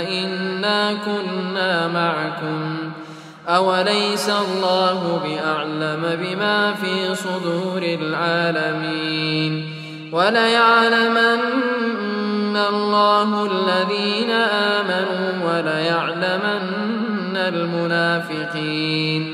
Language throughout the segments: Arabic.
إنا كنا معكم أوليس الله بأعلم بما في صدور العالمين وليعلمن الله الذين آمنوا وليعلمن المنافقين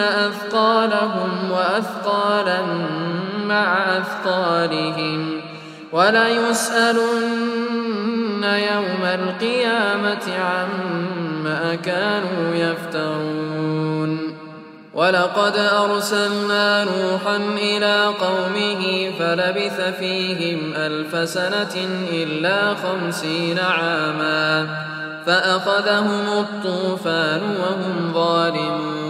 أثقالهم وأثقالا مع أثقالهم وليسألن يوم القيامة عما كانوا يفترون ولقد أرسلنا نوحا إلى قومه فلبث فيهم ألف سنة إلا خمسين عاما فأخذهم الطوفان وهم ظالمون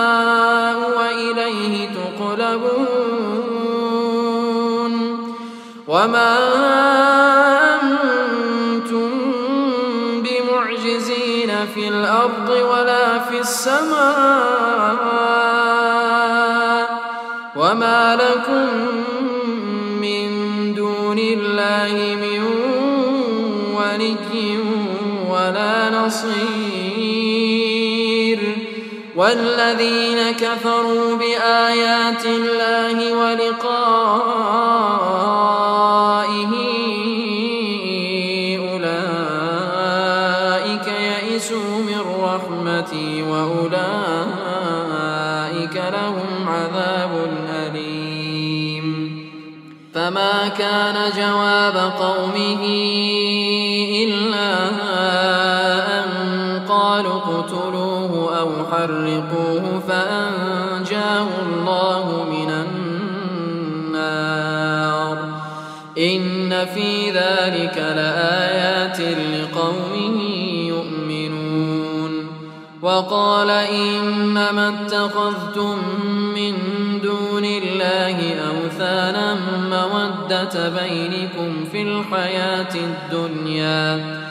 تقلبون وما أنتم بمعجزين في الأرض ولا في السماء. وما لكم والذين كفروا بآيات الله ولقائه أولئك يئسوا من رحمتي وأولئك لهم عذاب فما كان جواب قومه إلا أن قالوا اقتلوه أو حرقوه فأنجاه الله من النار. إن في ذلك لآيات لقوم يؤمنون. وقال إنما اتخذتم من دون الله أوثانا مودة بينكم في الحياة الدنيا.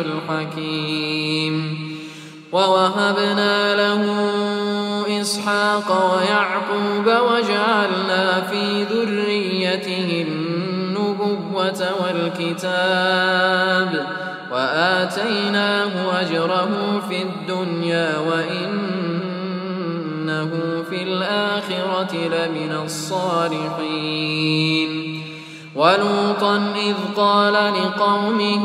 الحكيم. ووهبنا له إسحاق ويعقوب وجعلنا في ذريته النبوة والكتاب وآتيناه أجره في الدنيا وإنه في الآخرة لمن الصالحين. ولوطا إذ قال لقومه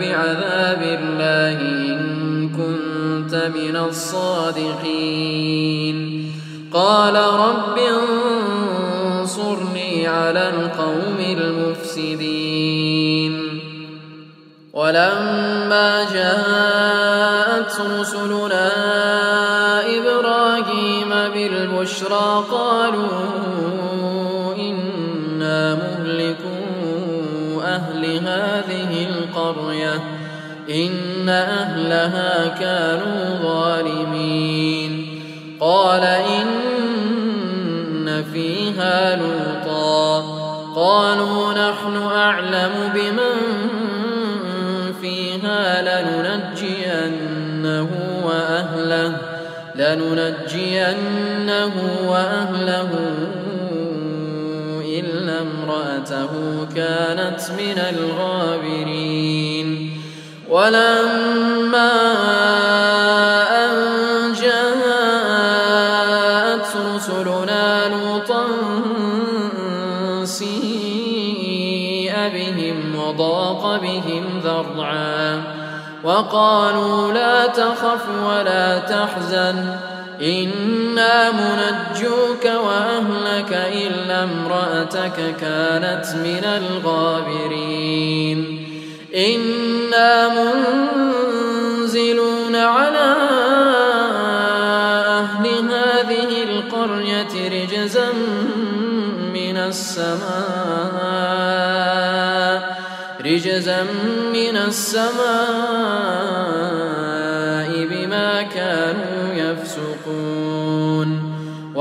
بعذاب الله إن كنت من الصادقين. قال رب انصرني على القوم المفسدين. ولما جاءت رسلنا إبراهيم بالبشرى قالوا القرية إن أهلها كانوا ظالمين. قال إن فيها لوطا. قالوا نحن أعلم بمن فيها لننجينه وأهله لننجينه وأهله امرأته كانت من الغابرين. ولما أن جاءت رسلنا لوطا سيء بهم وضاق بهم ذرعا وقالوا لا تخف ولا تحزن. إنا منجوك وأهلك إلا امرأتك كانت من الغابرين إنا منزلون على أهل هذه القرية رجزا من السماء رجزا من السماء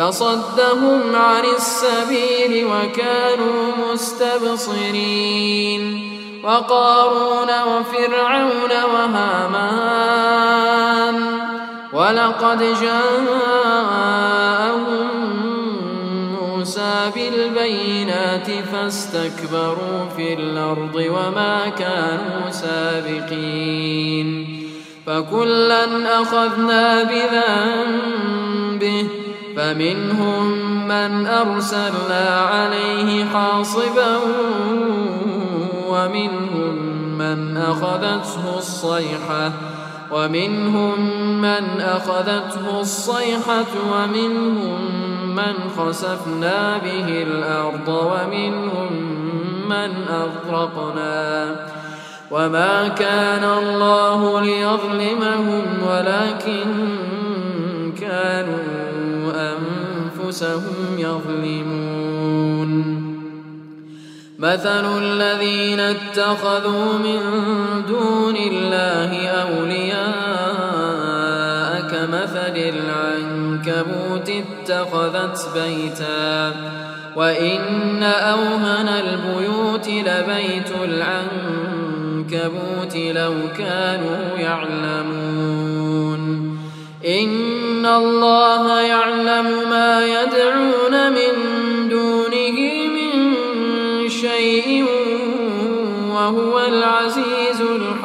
فصدهم عن السبيل وكانوا مستبصرين. وقارون وفرعون وهامان. ولقد جاءهم موسى بالبينات فاستكبروا في الأرض وما كانوا سابقين. فكلا أخذنا بذنبه فمنهم من أرسلنا عليه حاصبا ومنهم من أخذته الصيحة ومنهم من أخذته الصيحة ومنهم من خسفنا به الأرض ومنهم من أغرقنا وما كان الله ليظلمهم ولكن كانوا أنفسهم يظلمون. مثل الذين اتخذوا من دون الله أولياء كمثل العنكبوت اتخذت بيتا. وإن أوهن البيوت لبيت العنكبوت لو كانوا يعلمون. إن الله يعلم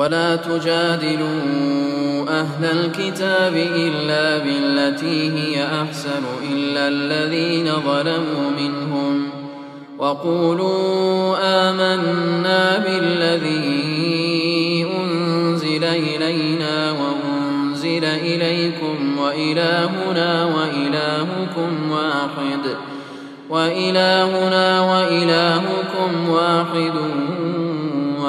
ولا تجادلوا أهل الكتاب إلا بالتي هي أحسن إلا الذين ظلموا منهم وقولوا آمنا بالذي أنزل إلينا وأنزل إليكم وإلهنا وإلهكم واحد وإلهنا وإلهكم واحد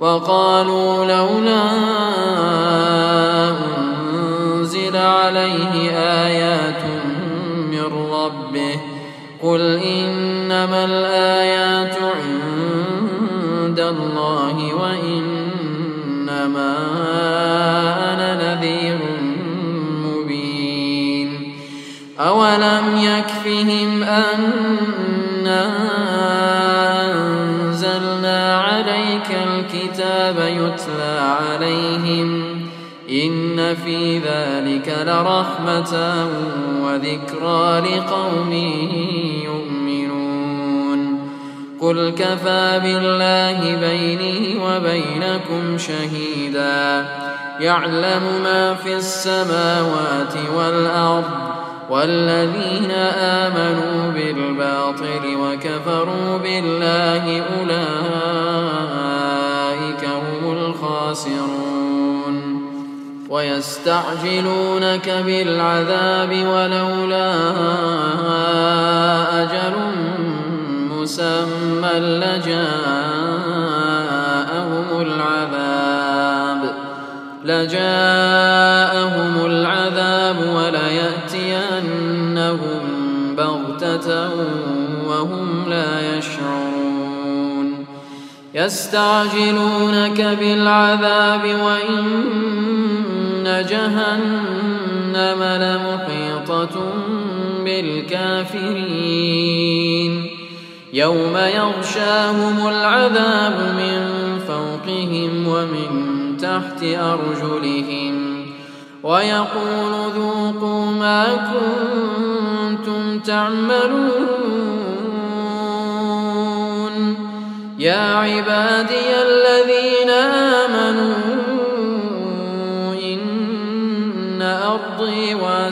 وقالوا لولا أنزل عليه آيات من ربه قل إنما الآيات عند الله وإنما أنا نذير مبين أولم يكفهم أنا الكتاب يتلى عليهم إن في ذلك لرحمة وذكرى لقوم يؤمنون. قل كفى بالله بيني وبينكم شهيدا. يعلم ما في السماوات والأرض والذين آمنوا بالباطل وكفروا بالله أولئك ويستعجلونك بالعذاب ولولا أجل مسمى لجاءهم العذاب لجاءهم العذاب وليأتينهم بغتة وهم لا يشعرون. يستعجلونك بالعذاب وإن جهنم لمحيطة بالكافرين. يوم يغشاهم العذاب من فوقهم ومن تحت أرجلهم ويقول ذوقوا ما كنتم تعملون. يا عبادي الذين آمنوا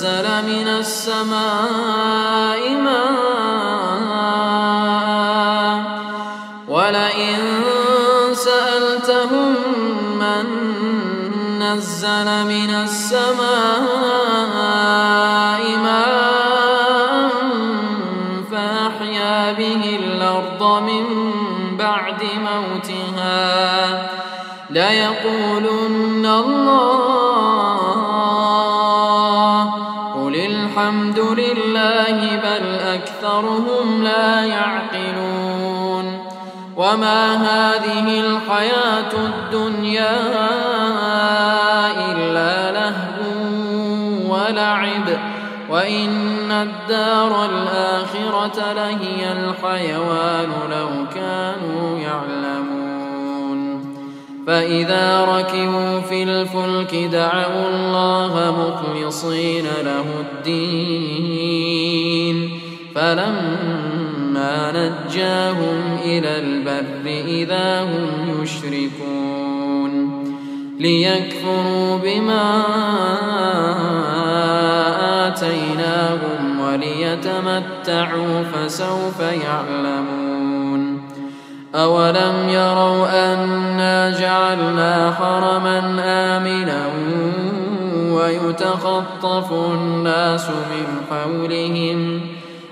نزل من السماء ماء. ولئن سألتهم من نزل من السماء أكثرهم لا يعقلون وما هذه الحياة الدنيا إلا لهو ولعب وإن الدار الآخرة لهي الحيوان لو كانوا يعلمون فإذا ركبوا في الفلك دعوا الله مخلصين له الدين فلما نجاهم إلى البر إذا هم يشركون ليكفروا بما آتيناهم وليتمتعوا فسوف يعلمون أولم يروا أنا جعلنا حرما آمنا ويتخطف الناس من حولهم